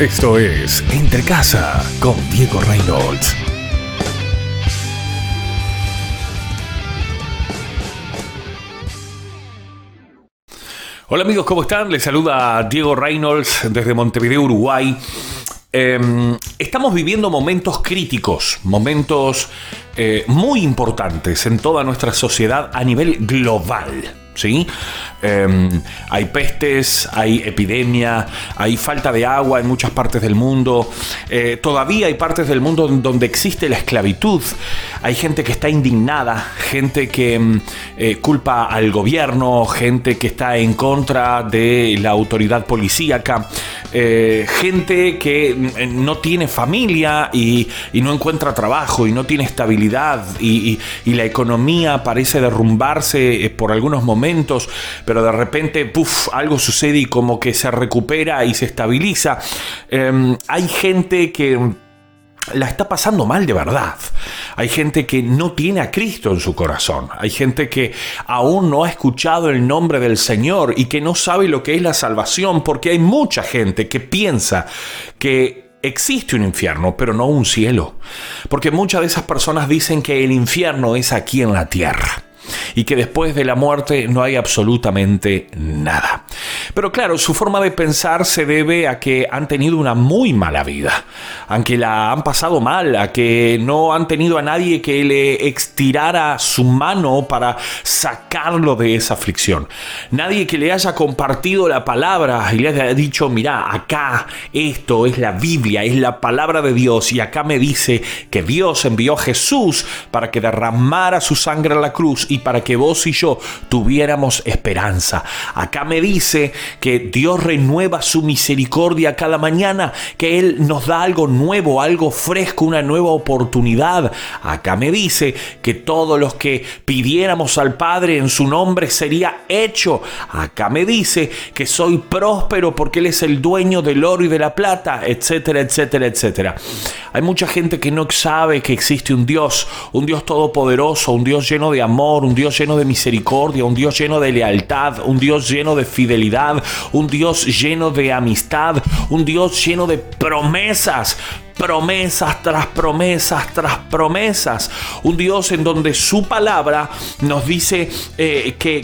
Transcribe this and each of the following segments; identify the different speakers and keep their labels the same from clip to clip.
Speaker 1: Esto es Entre Casa con Diego Reynolds. Hola amigos, ¿cómo están? Les saluda Diego Reynolds desde Montevideo, Uruguay. Em, estamos viviendo momentos críticos, momentos eh, muy importantes en toda nuestra sociedad a nivel global. ¿Sí? Em, hay pestes, hay epidemia, hay falta de agua en muchas partes del mundo. Eh, todavía hay partes del mundo donde existe la esclavitud. Hay gente que está indignada, gente que em, eh, culpa al gobierno, gente que está en contra de la autoridad policíaca, eh, gente que mm, no tiene familia y, no encuentra trabajo y no tiene estabilidad y la economía parece derrumbarse por algunos momentos pero de repente, puff, algo sucede y como que se recupera y se estabiliza. Em, hay gente que la está pasando mal de verdad. Hay gente que no tiene a Cristo en su corazón. Hay gente que aún no ha escuchado el nombre del Señor y que no sabe lo que es la salvación porque hay mucha gente que piensa que existe un infierno, pero no un cielo. Porque muchas de esas personas dicen que el infierno es aquí en la tierra y que después de la muerte no hay absolutamente nada. Pero claro, su forma de pensar se debe a que han tenido una muy mala vida, aunque la han pasado mal, a que no han tenido a nadie que le extirara su mano para sacarlo de esa aflicción. Nadie que le haya compartido la palabra y le haya dicho, mira, acá esto es la Biblia, es la palabra de Dios y acá me dice que Dios envió a Jesús para que derramara su sangre en la cruz y para que vos y yo tuviéramos esperanza. Acá me dice que Dios renueva su misericordia cada mañana, que Él nos da algo nuevo, algo fresco, una nueva oportunidad. Acá me dice que todos los que pidiéramos al Padre en su nombre sería hecho. Acá me dice que soy próspero porque Él es el dueño del oro y de la plata, etcétera, etcétera, etcétera. Hay mucha gente que no sabe que existe un Dios, un Dios todopoderoso, un Dios lleno de amor, un Dios lleno de misericordia, un Dios lleno de lealtad, un Dios lleno de fidelidad, un Dios lleno de amistad, un Dios lleno de promesas promesas tras promesas tras promesas. Un Dios en donde su palabra nos dice eh, que,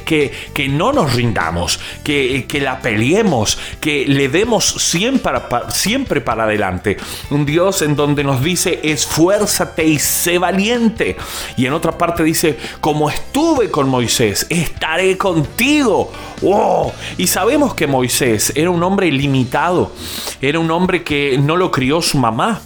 Speaker 1: que, no nos rindamos, que, que, la peleemos, que le demos siempre, siempre para adelante. Un Dios en donde nos dice esfuérzate y sé valiente. Y en otra parte dice, como estuve con Moisés, estaré contigo. Y sabemos que Moisés era un hombre limitado, era un hombre que no lo crió su mamá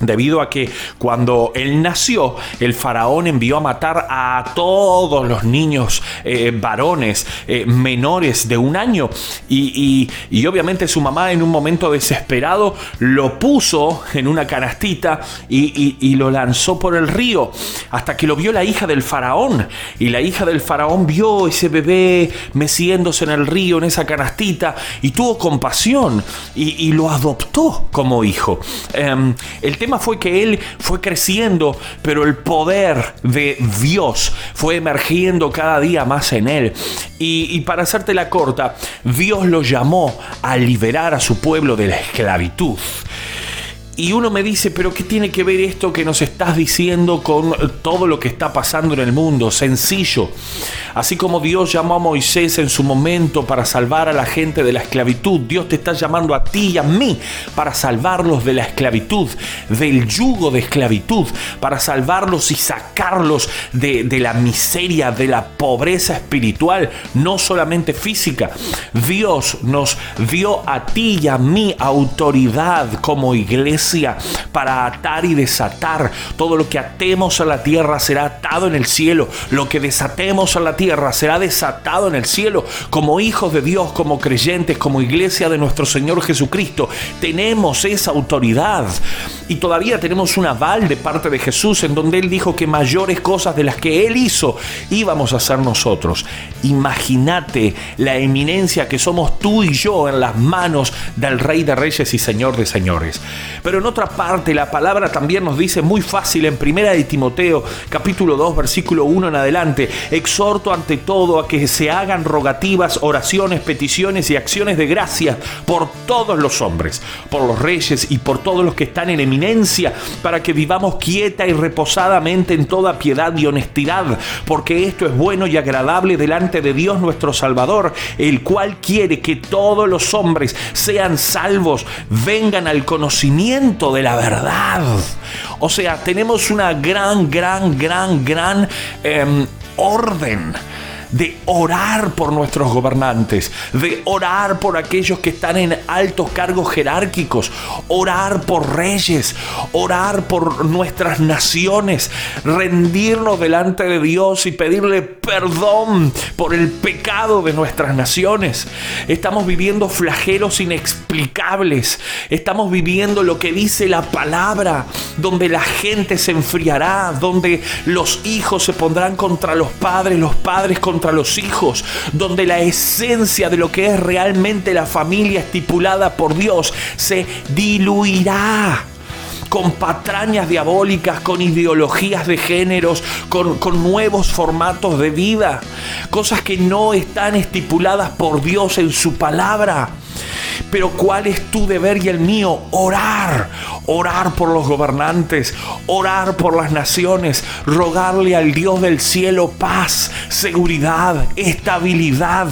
Speaker 1: debido a que cuando él nació, el faraón envió a matar a todos los niños eh, varones eh, menores de un año y, obviamente su mamá en un momento desesperado lo puso en una canastita y, y, lo lanzó por el río hasta que lo vio la hija del faraón y la hija del faraón vio ese bebé meciéndose en el río en esa canastita y tuvo compasión y, lo adoptó como hijo. Em, tema fue que él fue creciendo, pero el poder de Dios fue emergiendo cada día más en él. Y, y para hacerte la corta, Dios lo llamó a liberar a su pueblo de la esclavitud. Y uno me dice, pero ¿qué tiene que ver esto que nos estás diciendo con todo lo que está pasando en el mundo? Sencillo. Así como Dios llamó a Moisés en su momento para salvar a la gente de la esclavitud, Dios te está llamando a ti y a mí para salvarlos de la esclavitud, del yugo de esclavitud, para salvarlos y sacarlos de, de la miseria, de la pobreza espiritual, no solamente física. Dios nos dio a ti y a mí autoridad como iglesia para atar y desatar. Todo lo que atemos a la tierra será atado en el cielo. Lo que desatemos a la tierra será desatado en el cielo. Como hijos de Dios, como creyentes, como iglesia de nuestro Señor Jesucristo, tenemos esa autoridad. Y todavía tenemos un aval de parte de Jesús en donde Él dijo que mayores cosas de las que Él hizo íbamos a hacer nosotros. Imagínate la eminencia que somos tú y yo en las manos del Rey de Reyes y Señor de Señores. Pero en otra parte la palabra también nos dice muy fácil en Primera de Timoteo capítulo 2 versículo 1 en adelante, exhorto ante todo a que se hagan rogativas, oraciones, peticiones y acciones de gracia por todos los hombres, por los reyes y por todos los que están en eminencia, para que vivamos quieta y reposadamente en toda piedad y honestidad, porque esto es bueno y agradable delante de Dios nuestro Salvador, el cual quiere que todos los hombres sean salvos, vengan al conocimiento de la verdad. O sea, tenemos una gran, gran, gran, gran em, orden de orar por nuestros gobernantes, de orar por aquellos que están en altos cargos jerárquicos, orar por reyes, orar por nuestras naciones, rendirnos delante de Dios y pedirle perdón por el pecado de nuestras naciones. Estamos viviendo flagelos inexplicables, estamos viviendo lo que dice la palabra, donde la gente se enfriará, donde los hijos se pondrán contra los padres, los padres contra los hijos, donde la esencia de lo que es realmente la familia estipulada por Dios se diluirá con patrañas diabólicas, con ideologías de géneros, con, nuevos formatos de vida, cosas que no están estipuladas por Dios en su palabra. Pero ¿cuál es tu deber y el mío? Orar, orar por los gobernantes, orar por las naciones, rogarle al Dios del cielo paz, seguridad, estabilidad.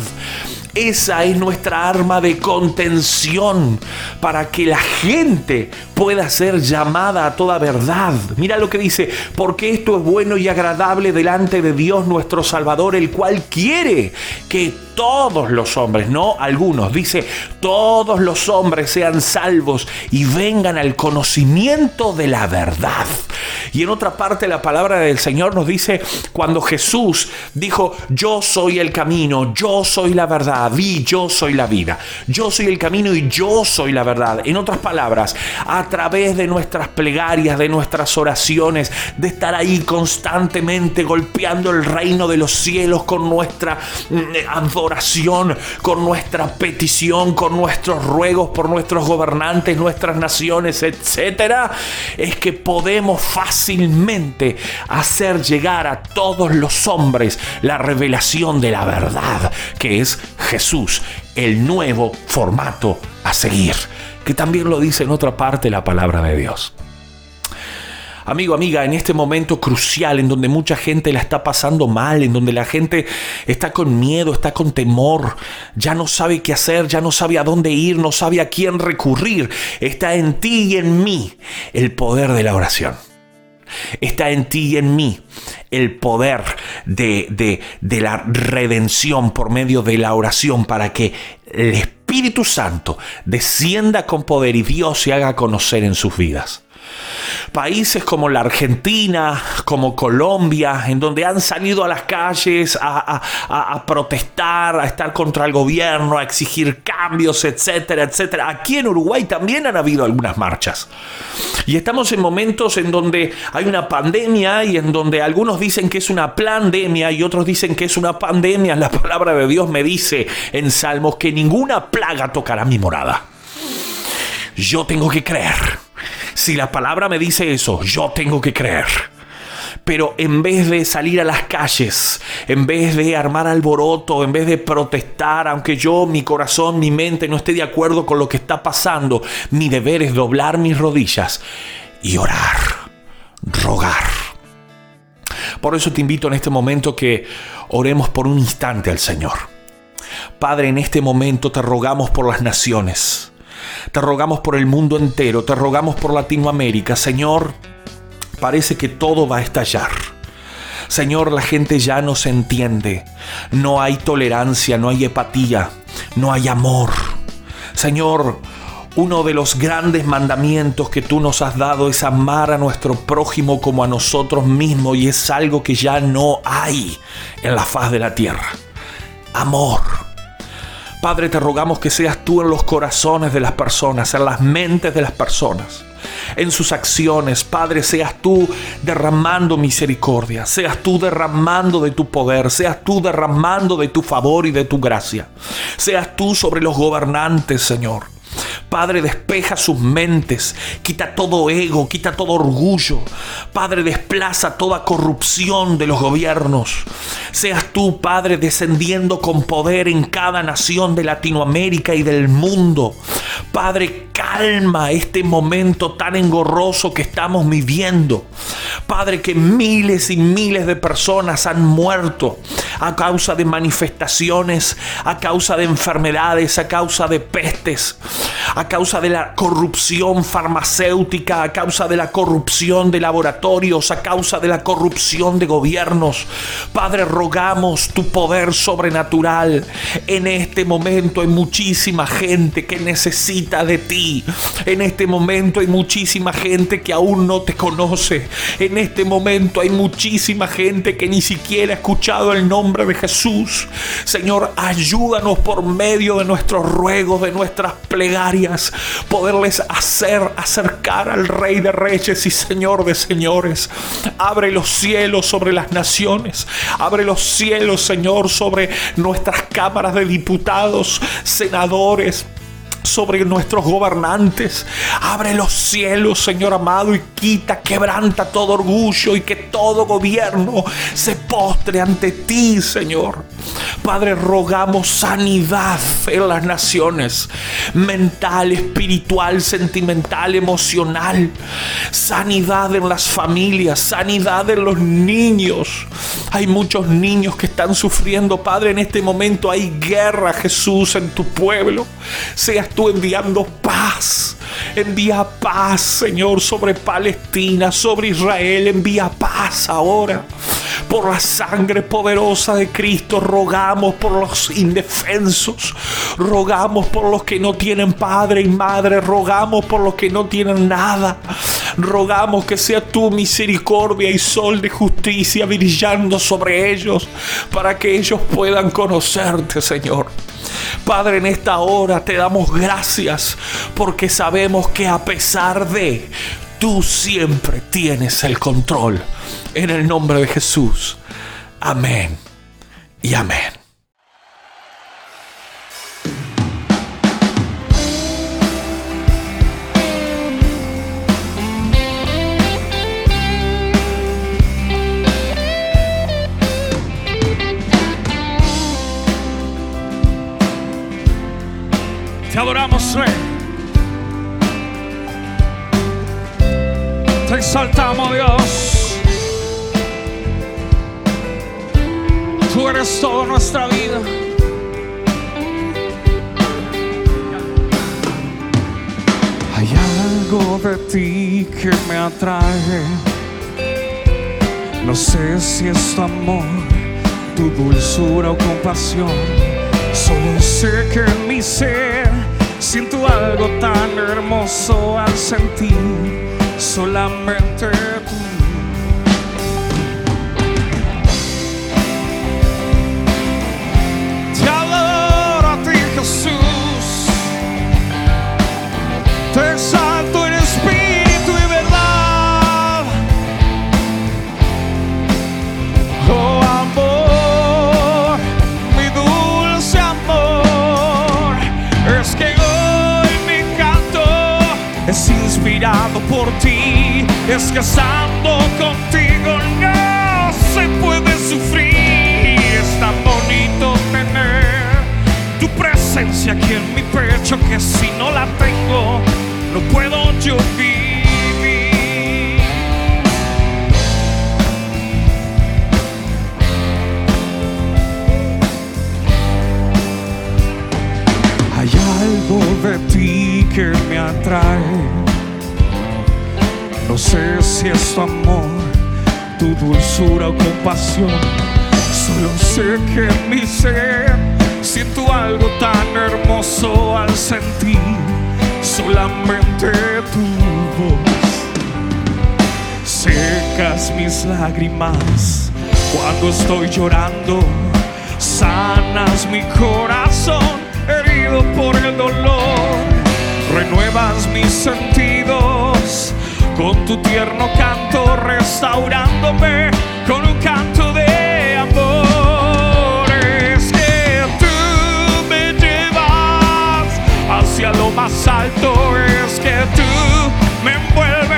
Speaker 1: Esa es nuestra arma de contención para que la gente pueda ser llamada a toda verdad. Mira lo que dice, porque esto es bueno y agradable delante de Dios nuestro Salvador, el cual quiere que todos los hombres, no algunos, dice, todos los hombres sean salvos y vengan al conocimiento de la verdad. Y en otra parte la palabra del Señor nos dice, cuando Jesús dijo, yo soy el camino, yo soy la verdad y yo soy la vida, yo soy el camino y yo soy la verdad. En otras palabras, a través de nuestras plegarias, de nuestras oraciones, de estar ahí constantemente golpeando el reino de los cielos con nuestra mm, oración, con nuestra petición, con nuestros ruegos por nuestros gobernantes, nuestras naciones, etcétera, es que podemos fácilmente hacer llegar a todos los hombres la revelación de la verdad, que es Jesús, el nuevo formato a seguir, que también lo dice en otra parte la palabra de Dios. Amigo, amiga, en este momento crucial en donde mucha gente la está pasando mal, en donde la gente está con miedo, está con temor, ya no sabe qué hacer, ya no sabe a dónde ir, no sabe a quién recurrir, está en ti y en mí el poder de la oración. Está en ti y en mí el poder de, de, la redención por medio de la oración para que el Espíritu Santo descienda con poder y Dios se haga conocer en sus vidas. Países como la Argentina, como Colombia, en donde han salido a las calles a, protestar, a estar contra el gobierno, a exigir cambios, etcétera, etcétera. Aquí en Uruguay también han habido algunas marchas. Y estamos en momentos en donde hay una pandemia y en donde algunos dicen que es una pandemia y otros dicen que es una pandemia. La palabra de Dios me dice en Salmos que ninguna plaga tocará mi morada. Yo tengo que creer si la palabra me dice eso, yo tengo que creer. Pero en vez de salir a las calles, en vez de armar alboroto, en vez de protestar, aunque yo, mi corazón, mi mente no esté de acuerdo con lo que está pasando, mi deber es doblar mis rodillas y orar, rogar. Por eso te invito en este momento que oremos por un instante al Señor. Padre, en este momento te rogamos por las naciones. Te rogamos por el mundo entero, te rogamos por Latinoamérica. Señor, parece que todo va a estallar. Señor, la gente ya no se entiende. No hay tolerancia, no hay empatía, no hay amor. Señor, uno de los grandes mandamientos que tú nos has dado es amar a nuestro prójimo como a nosotros mismos y es algo que ya no hay en la faz de la tierra. Amor. Padre, te rogamos que seas tú en los corazones de las personas, en las mentes de las personas. en sus acciones. Padre, seas tú derramando misericordia, seas tú derramando de tu poder, seas tú derramando de tu favor y de tu gracia. Seas tú sobre los gobernantes, Señor. Padre, despeja sus mentes, quita todo ego, quita todo orgullo. Padre, desplaza toda corrupción de los gobiernos. Seas tú, Padre, descendiendo con poder en cada nación de Latinoamérica y del mundo. Padre, calma este momento tan engorroso que estamos viviendo. Padre, que miles y miles de personas han muerto a causa de manifestaciones, a causa de enfermedades, a causa de pestes, causa de la corrupción farmacéutica, a causa de la corrupción de laboratorios, a causa de la corrupción de gobiernos. Padre, rogamos tu poder sobrenatural. En este momento hay muchísima gente que necesita de ti. En este momento hay muchísima gente que aún no te conoce. En este momento hay muchísima gente que ni siquiera ha escuchado el nombre de Jesús. Señor, ayúdanos por medio de nuestros ruegos, de nuestras plegarias, poderles hacer acercar al Rey de Reyes y Señor de Señores. Abre los cielos sobre las naciones. Abre los cielos, Señor, sobre nuestras cámaras de diputados, senadores, sobre nuestros gobernantes. Abre los cielos, Señor amado, y quita, quebranta todo orgullo y que todo gobierno se postre ante ti, Señor. Padre, rogamos sanidad en las naciones, mental, espiritual, sentimental, emocional. Sanidad en las familias, sanidad en los niños. Hay muchos niños que están sufriendo, Padre, en este momento hay guerra, Jesús, en tu pueblo. Seas tú enviando paz. Envía paz, Señor, sobre Palestina, sobre Israel. Envía paz ahora. Por la sangre poderosa de Cristo rogamos por los indefensos. Rogamos por los que no tienen padre y madre. Rogamos por los que no tienen nada. Rogamos que sea tu misericordia y sol de justicia brillando sobre ellos para que ellos puedan conocerte, Señor. Padre, en esta hora te damos gracias porque sabemos que a pesar de, tú siempre tienes el control. En el nombre de Jesús. Amén y amén.
Speaker 2: Te exaltamos, Dios. Tú eres toda nuestra vida. Hay algo de ti que me atrae. No sé si es tu amor, tu dulzura o compasión. Solo sé que en mi ser siento algo tan hermoso al sentir solamente tú. Es que estando contigo no se puede sufrir. Es tan bonito tener tu presencia aquí en mi pecho que si no la tengo no puedo yo vivir. No sé si es tu amor, tu dulzura o compasión. Solo sé que en mi ser siento algo tan hermoso al sentir solamente tu voz. Secas mis lágrimas cuando estoy llorando, sanas mi corazón herido por el dolor, renuevas mis sentidos con tu tierno canto restaurándome con un canto de amor. Es que tú me llevas hacia lo más alto, es que tú me envuelves.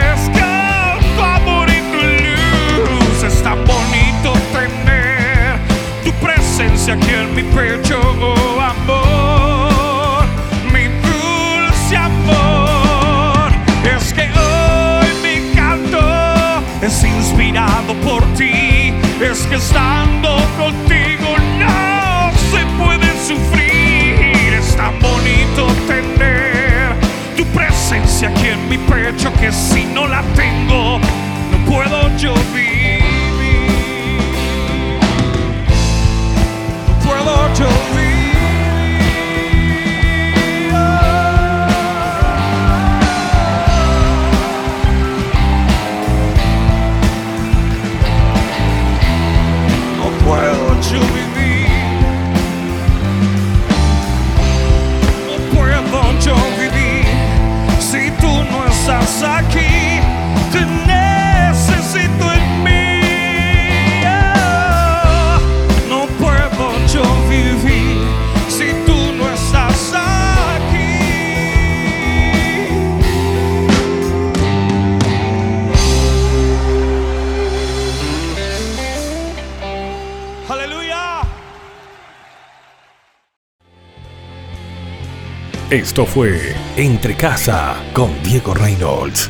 Speaker 2: si no la tengo, no puedo yo
Speaker 1: Esto fue Entre Casa con Diego Reynolds.